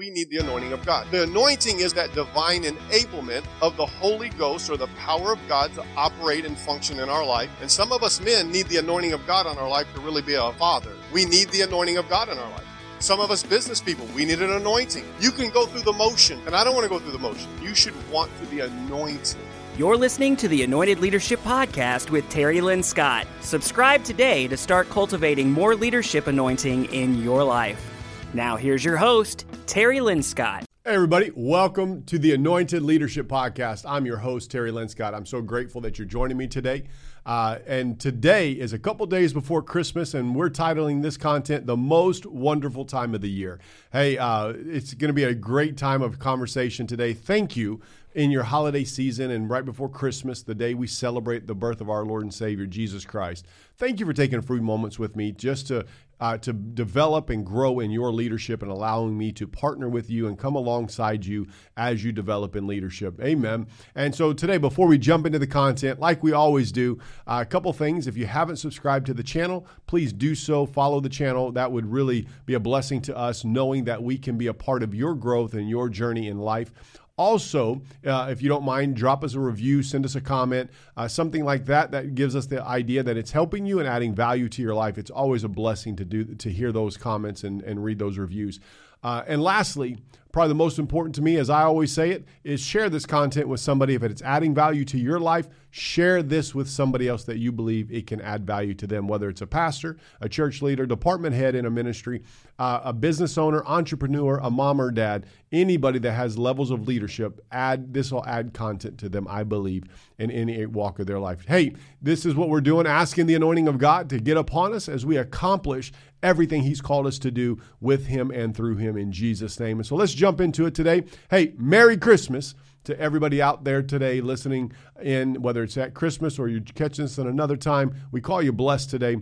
we need the anointing of God. The anointing is that divine enablement of the Holy Ghost or the power of God to operate and function in our life. And some of us men need the anointing of God on our life to really be a father. We need the anointing of God in our life. Some of us business people, we need an anointing. You can go through the motion, and I don't want to go through the motion. You should want to be anointed. You're listening to the Anointed Leadership Podcast with Terry Linscott. Subscribe today to start cultivating more leadership anointing in your life. Now, here's your host, Terry Linscott. Hey, everybody, welcome to the Anointed Leadership Podcast. I'm your host, Terry Linscott. I'm so grateful that you're joining me today. Uh, and today is a couple days before Christmas, and we're titling this content The Most Wonderful Time of the Year. Hey, uh, it's going to be a great time of conversation today. Thank you in your holiday season and right before Christmas, the day we celebrate the birth of our Lord and Savior, Jesus Christ. Thank you for taking a few moments with me just to uh, to develop and grow in your leadership and allowing me to partner with you and come alongside you as you develop in leadership. Amen. And so today, before we jump into the content, like we always do, uh, a couple things. If you haven't subscribed to the channel, please do so. Follow the channel. That would really be a blessing to us, knowing that we can be a part of your growth and your journey in life. Also, uh, if you don't mind, drop us a review, send us a comment, uh, something like that. That gives us the idea that it's helping you and adding value to your life. It's always a blessing to do to hear those comments and, and read those reviews. Uh, and lastly, probably the most important to me, as I always say it, is share this content with somebody. If it's adding value to your life, share this with somebody else that you believe it can add value to them, whether it's a pastor, a church leader, department head in a ministry, uh, a business owner, entrepreneur, a mom or dad, anybody that has levels of leadership. Add this will add content to them, I believe, in any walk of their life. Hey, this is what we're doing, asking the anointing of God to get upon us as we accomplish everything He's called us to do with Him and through Him in Jesus' name. And so let's jump into it today. Hey, Merry Christmas to everybody out there today listening in, whether it's at Christmas or you're catching this at another time. We call you blessed today.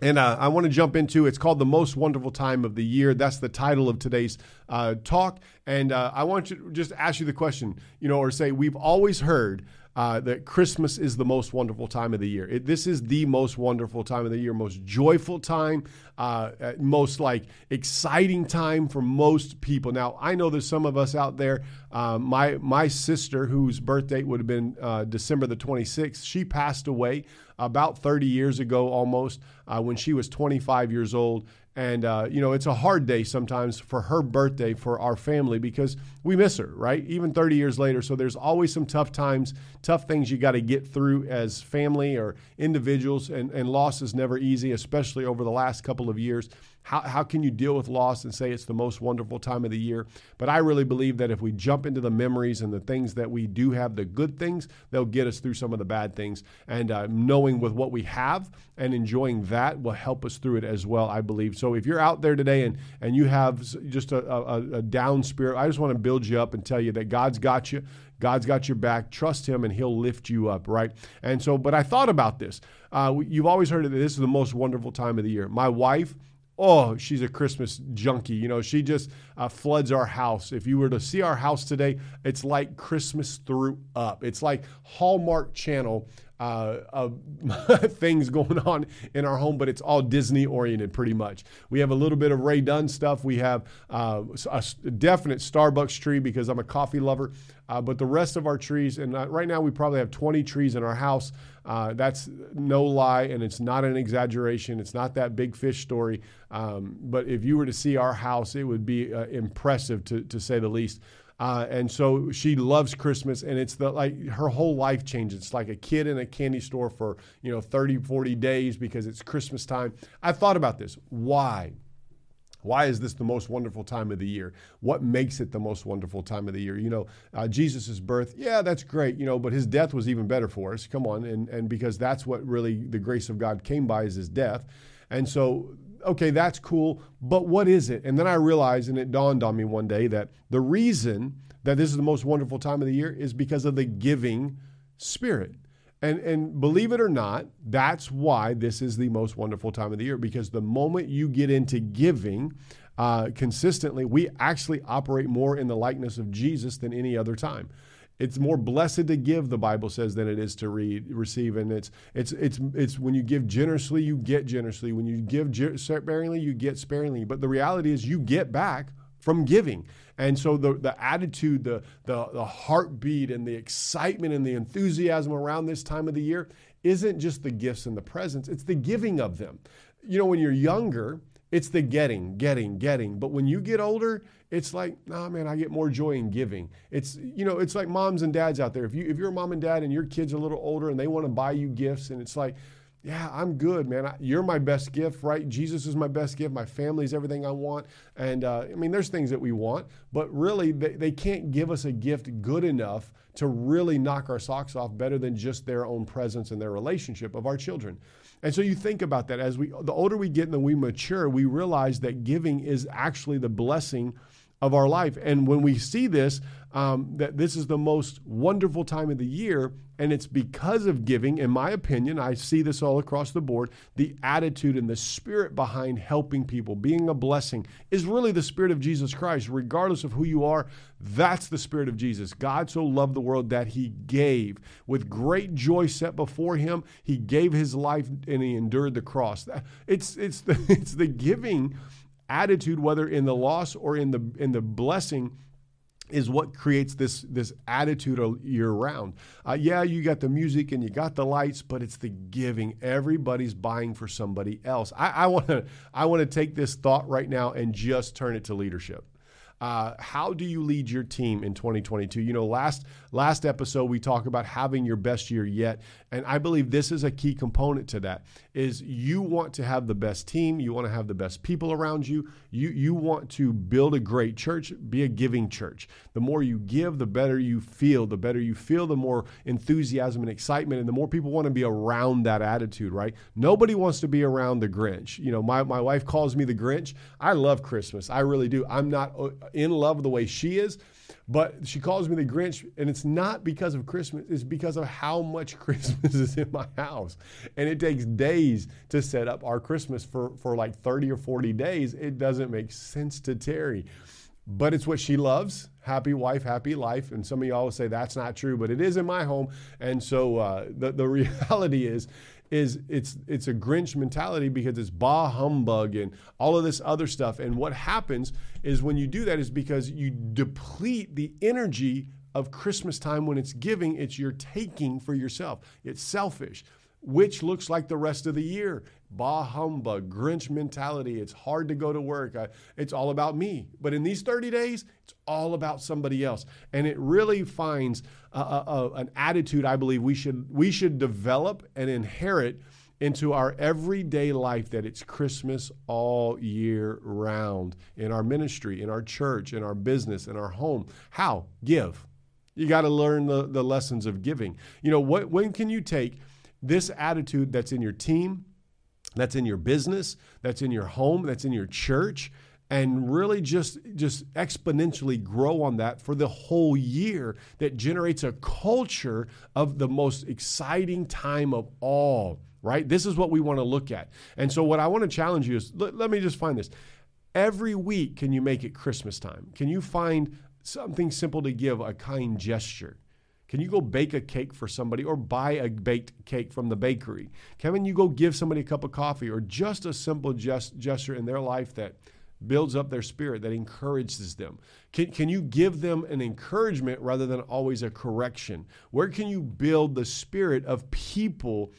And uh, I want to jump into it's called the most wonderful time of the year. That's the title of today's uh, talk. And uh, I want to just ask you the question, you know, or say we've always heard uh, that Christmas is the most wonderful time of the year. It, this is the most wonderful time of the year, most joyful time, uh, uh, most like exciting time for most people. Now, I know there's some of us out there. Uh, my my sister, whose birthday would have been uh, December the 26th, she passed away about 30 years ago, almost uh, when she was 25 years old. And, uh, you know, it's a hard day sometimes for her birthday for our family because we miss her, right? Even 30 years later. So there's always some tough times, tough things you got to get through as family or individuals. And, and loss is never easy, especially over the last couple of years. How, how can you deal with loss and say it's the most wonderful time of the year? But I really believe that if we jump into the memories and the things that we do have, the good things, they'll get us through some of the bad things. And uh, knowing with what we have and enjoying that will help us through it as well, I believe. So if you're out there today and, and you have just a, a, a down spirit, I just want to build you up and tell you that God's got you. God's got your back. Trust Him, and He'll lift you up, right? And so, but I thought about this. Uh, you've always heard that this is the most wonderful time of the year. My wife, oh, she's a Christmas junkie. You know, she just uh, floods our house. If you were to see our house today, it's like Christmas threw up. It's like Hallmark Channel uh, of things going on in our home, but it's all Disney oriented pretty much. We have a little bit of Rae Dunn stuff. We have uh, a definite Starbucks tree because I'm a coffee lover. Uh, but the rest of our trees, and uh, right now we probably have 20 trees in our house. Uh, that's no lie, and it's not an exaggeration. It's not that big fish story. Um, but if you were to see our house, it would be uh, impressive to, to say the least. Uh, and so she loves Christmas and it's the like her whole life changes. It's like a kid in a candy store for, you know, 30, 40 days because it's Christmas time. I thought about this. Why? Why is this the most wonderful time of the year? What makes it the most wonderful time of the year? You know, uh, Jesus' birth, yeah, that's great, you know, but his death was even better for us. Come on. And, and because that's what really the grace of God came by is his death. And so okay, that's cool, but what is it? And then I realized, and it dawned on me one day, that the reason that this is the most wonderful time of the year is because of the giving spirit. And, and believe it or not, that's why this is the most wonderful time of the year because the moment you get into giving uh, consistently, we actually operate more in the likeness of Jesus than any other time it's more blessed to give the bible says than it is to read, receive and it's it's it's it's when you give generously you get generously when you give sparingly you get sparingly but the reality is you get back from giving. And so the, the attitude, the, the, the heartbeat, and the excitement and the enthusiasm around this time of the year isn't just the gifts and the presents, it's the giving of them. You know, when you're younger, it's the getting, getting, getting. But when you get older, it's like, nah, man, I get more joy in giving. It's, you know, it's like moms and dads out there. If you if you're a mom and dad and your kids are a little older and they want to buy you gifts, and it's like, yeah, I'm good, man. I, you're my best gift, right? Jesus is my best gift. My family is everything I want. And uh, I mean, there's things that we want, but really, they, they can't give us a gift good enough to really knock our socks off better than just their own presence and their relationship of our children. And so you think about that as we, the older we get and the we mature, we realize that giving is actually the blessing of our life. And when we see this, um, that this is the most wonderful time of the year, and it's because of giving, in my opinion, I see this all across the board. The attitude and the spirit behind helping people, being a blessing, is really the spirit of Jesus Christ, regardless of who you are. That's the spirit of Jesus. God so loved the world that he gave. With great joy set before him, he gave his life and he endured the cross. It's, it's, the, it's the giving attitude, whether in the loss or in the in the blessing, is what creates this this attitude year round. Uh, yeah, you got the music and you got the lights, but it's the giving. Everybody's buying for somebody else. I want to I want to take this thought right now and just turn it to leadership. Uh, how do you lead your team in 2022? You know, last last episode we talked about having your best year yet, and I believe this is a key component to that. Is you want to have the best team, you want to have the best people around you, you you want to build a great church, be a giving church. The more you give, the better you feel. The better you feel, the more enthusiasm and excitement, and the more people want to be around that attitude. Right? Nobody wants to be around the Grinch. You know, my my wife calls me the Grinch. I love Christmas. I really do. I'm not uh, in love the way she is. But she calls me the Grinch, and it's not because of Christmas, it's because of how much Christmas is in my house. And it takes days to set up our Christmas for, for like 30 or 40 days. It doesn't make sense to Terry. But it's what she loves. Happy wife, happy life. And some of y'all will say that's not true, but it is in my home. And so uh, the, the reality is, is it's it's a Grinch mentality because it's bah humbug and all of this other stuff. And what happens is when you do that is because you deplete the energy of Christmas time when it's giving, it's you're taking for yourself. It's selfish, which looks like the rest of the year. Bah humbug, Grinch mentality. It's hard to go to work. I, it's all about me. But in these 30 days, it's all about somebody else. And it really finds a, a, an attitude I believe we should, we should develop and inherit into our everyday life that it's Christmas all year round in our ministry, in our church, in our business, in our home. How? Give. You got to learn the, the lessons of giving. You know, what, when can you take this attitude that's in your team, that's in your business, that's in your home, that's in your church, and really just just exponentially grow on that for the whole year that generates a culture of the most exciting time of all right? This is what we want to look at. And so what i want to challenge you is let, let me just find this. Every week can you make it christmas time? Can you find something simple to give a kind gesture can you go bake a cake for somebody or buy a baked cake from the bakery? Can you go give somebody a cup of coffee or just a simple gest- gesture in their life that builds up their spirit, that encourages them? Can, can you give them an encouragement rather than always a correction? Where can you build the spirit of people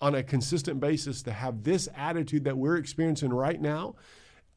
on a consistent basis to have this attitude that we're experiencing right now?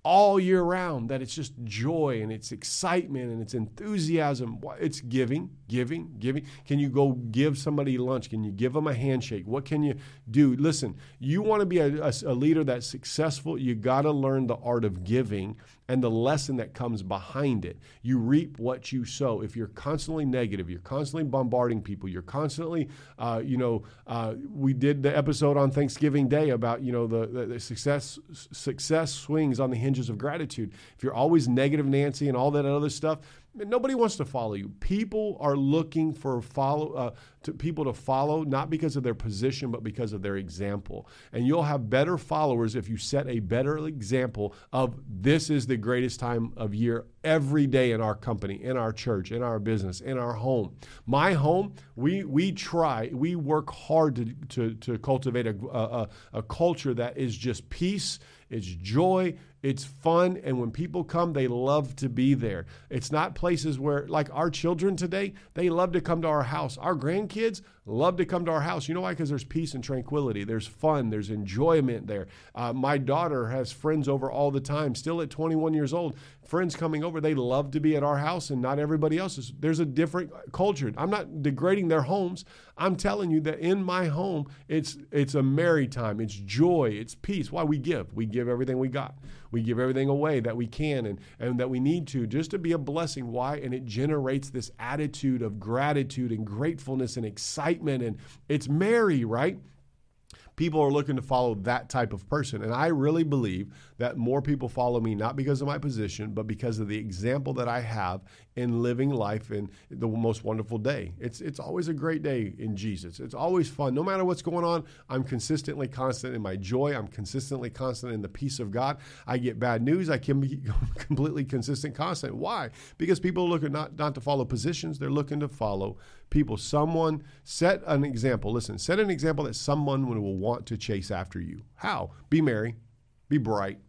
all year round that it's just joy and it's excitement and it's enthusiasm. It's giving, giving, giving. Can you go give somebody lunch? Can you give them a handshake? What can you do? Listen, you want to be a, a, a leader that's successful, you got to learn the art of giving and the lesson that comes behind it. You reap what you sow. If you're constantly negative, you're constantly bombarding people, you're constantly, uh, you know, uh, we did the episode on Thanksgiving Day about, you know, the, the, the success success swings on the hinges of gratitude. If you're always negative Nancy and all that other stuff, Nobody wants to follow you. People are looking for follow uh, to people to follow, not because of their position, but because of their example. And you'll have better followers if you set a better example of this is the greatest time of year every day in our company, in our church, in our business, in our home. My home, we we try, we work hard to to, to cultivate a, a, a culture that is just peace, it's joy, it's fun, and when people come, they love to be there. It's not places where, like our children today, they love to come to our house. Our grandkids love to come to our house. You know why? Because there's peace and tranquility. There's fun. There's enjoyment there. Uh, my daughter has friends over all the time. Still at 21 years old, friends coming over. They love to be at our house, and not everybody else's. There's a different culture. I'm not degrading their homes. I'm telling you that in my home, it's it's a merry time. It's joy. It's peace. Why we give? We give everything we got. We give everything away that we can and, and that we need to just to be a blessing. Why? And it generates this attitude of gratitude and gratefulness and excitement. And it's merry, right? People are looking to follow that type of person. And I really believe that more people follow me not because of my position, but because of the example that I have in living life in the most wonderful day. It's it's always a great day in Jesus. It's always fun. No matter what's going on, I'm consistently constant in my joy. I'm consistently constant in the peace of God. I get bad news, I can be completely consistent, constant. Why? Because people are looking not, not to follow positions, they're looking to follow people. Someone set an example. Listen, set an example that someone will want to chase after you. How? Be merry, be bright,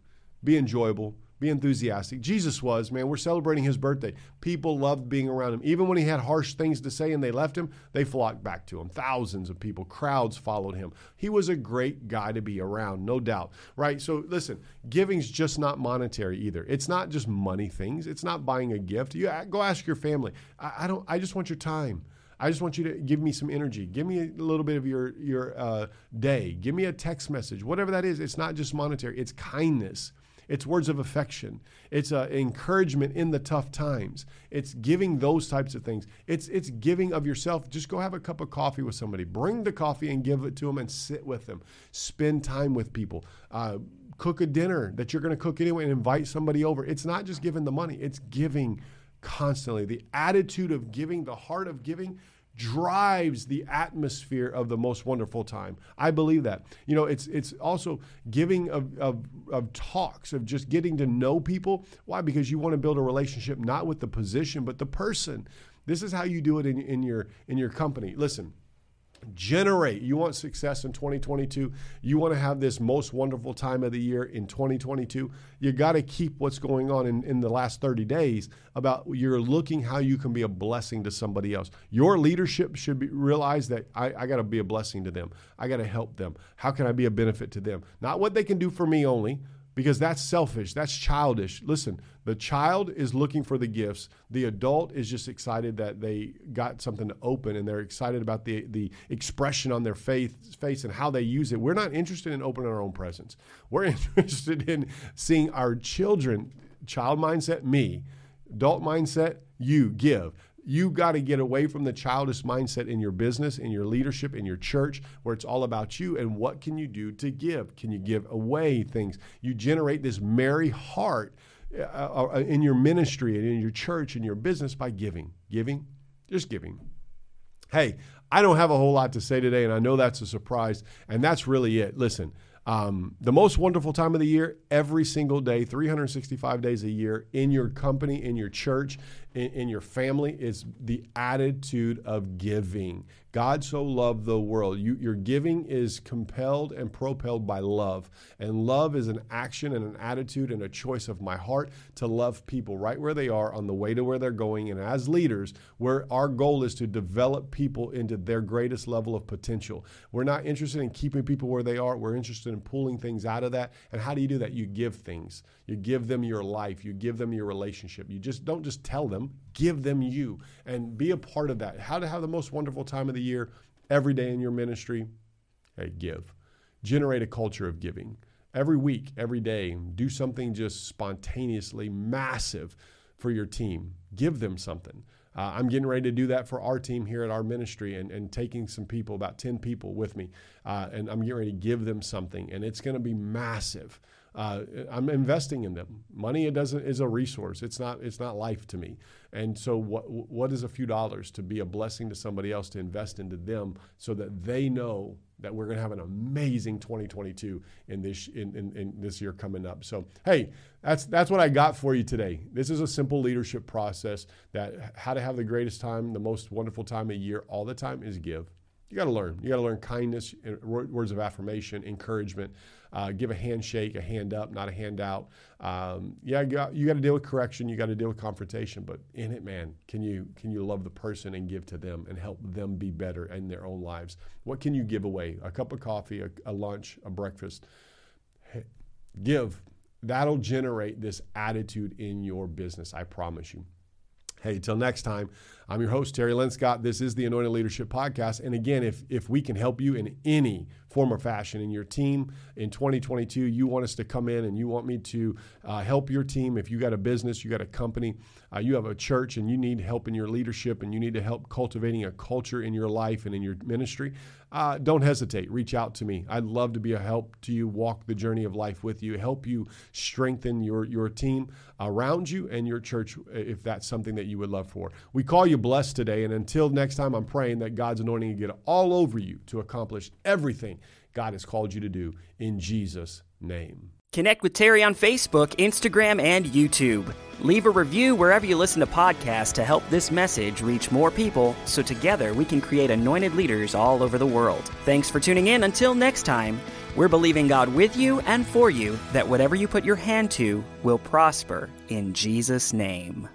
be enjoyable, be enthusiastic. Jesus was, man, we're celebrating his birthday. People loved being around him. Even when he had harsh things to say and they left him, they flocked back to him. Thousands of people, crowds followed him. He was a great guy to be around, no doubt, right? So listen, giving's just not monetary either. It's not just money things. It's not buying a gift. You uh, go ask your family. I, I don't. I just want your time. I just want you to give me some energy. Give me a little bit of your your uh, day. Give me a text message, whatever that is. It's not just monetary. It's kindness. It's words of affection. It's uh, encouragement in the tough times. It's giving those types of things. It's it's giving of yourself. Just go have a cup of coffee with somebody. Bring the coffee and give it to them and sit with them. Spend time with people. Uh, cook a dinner that you're going to cook anyway and invite somebody over. It's not just giving the money. It's giving constantly. The attitude of giving, the heart of giving drives the atmosphere of the most wonderful time. I believe that. You know, it's it's also giving of, of, of talks, of just getting to know people. Why? Because you want to build a relationship not with the position, but the person. This is how you do it in, in your in your company. Listen, generate. You want success in 2022. You want to have this most wonderful time of the year in 2022. You got to keep what's going on in, in the last 30 days about you're looking how you can be a blessing to somebody else. Your leadership should be, realize that I, I got to be a blessing to them. I got to help them. How can I be a benefit to them? Not what they can do for me only, because that's selfish. That's childish. Listen, the child is looking for the gifts. The adult is just excited that they got something to open and they're excited about the, the expression on their face, face and how they use it. We're not interested in opening our own presents. We're interested in seeing our children, child mindset, me, adult mindset, you give you got to get away from the childish mindset in your business, in your leadership, in your church, where it's all about you and what can you do to give? Can you give away things? You generate this merry heart uh, uh, in your ministry and in your church and your business by giving. Giving, just giving. Hey, I don't have a whole lot to say today, and I know that's a surprise, and that's really it. Listen, um, the most wonderful time of the year, every single day, 365 days a year, in your company, in your church, in, in your family, is the attitude of giving. God so loved the world. You, your giving is compelled and propelled by love. And love is an action and an attitude and a choice of my heart to love people right where they are on the way to where they're going. And as leaders, where our goal is to develop people into their greatest level of potential. We're not interested in keeping people where they are. We're interested in pulling things out of that. And how do you do that? You give things. You give them your life. You give them your relationship. You just don't just tell them, give them you and be a part of that. How to have the most wonderful time of the year every day in your ministry? Hey, give. Generate a culture of giving. Every week, every day, do something just spontaneously massive for your team. Give them something. Uh, I'm getting ready to do that for our team here at our ministry and, and taking some people, about 10 people with me. Uh, and I'm getting ready to give them something. And it's going to be massive. Uh, I'm investing in them. Money it doesn't is a resource. It's not it's not life to me. And so what what is a few dollars to be a blessing to somebody else to invest into them so that they know that we're going to have an amazing 2022 in this in, in, in, this year coming up. So hey, that's that's what I got for you today. This is a simple leadership process that how to have the greatest time, the most wonderful time of year all the time is give. You got to learn. You got to learn kindness, words of affirmation, encouragement. Uh, give a handshake, a hand up, not a handout. Um, yeah, you got, you got to deal with correction. You got to deal with confrontation. But in it, man, can you can you love the person and give to them and help them be better in their own lives? What can you give away? A cup of coffee, a, a lunch, a breakfast. Hey, give. That'll generate this attitude in your business. I promise you. Hey, till next time, I'm your host, Terry Linscott. This is the Anointed Leadership Podcast. And again, if, if we can help you in any form or fashion in your team in 2022, you want us to come in and you want me to uh, help your team. If you got a business, you got a company, uh, you have a church, and you need help in your leadership and you need to help cultivating a culture in your life and in your ministry, uh, don't hesitate. Reach out to me. I'd love to be a help to you, walk the journey of life with you, help you strengthen your, your team around you and your church if that's something that you would love for. We call you blessed today. And until next time, I'm praying that God's anointing get all over you to accomplish everything God has called you to do in Jesus' name. Connect with Terry on Facebook, Instagram, and YouTube. Leave a review wherever you listen to podcasts to help this message reach more people so together we can create anointed leaders all over the world. Thanks for tuning in. Until next time, we're believing God with you and for you that whatever you put your hand to will prosper in Jesus' name.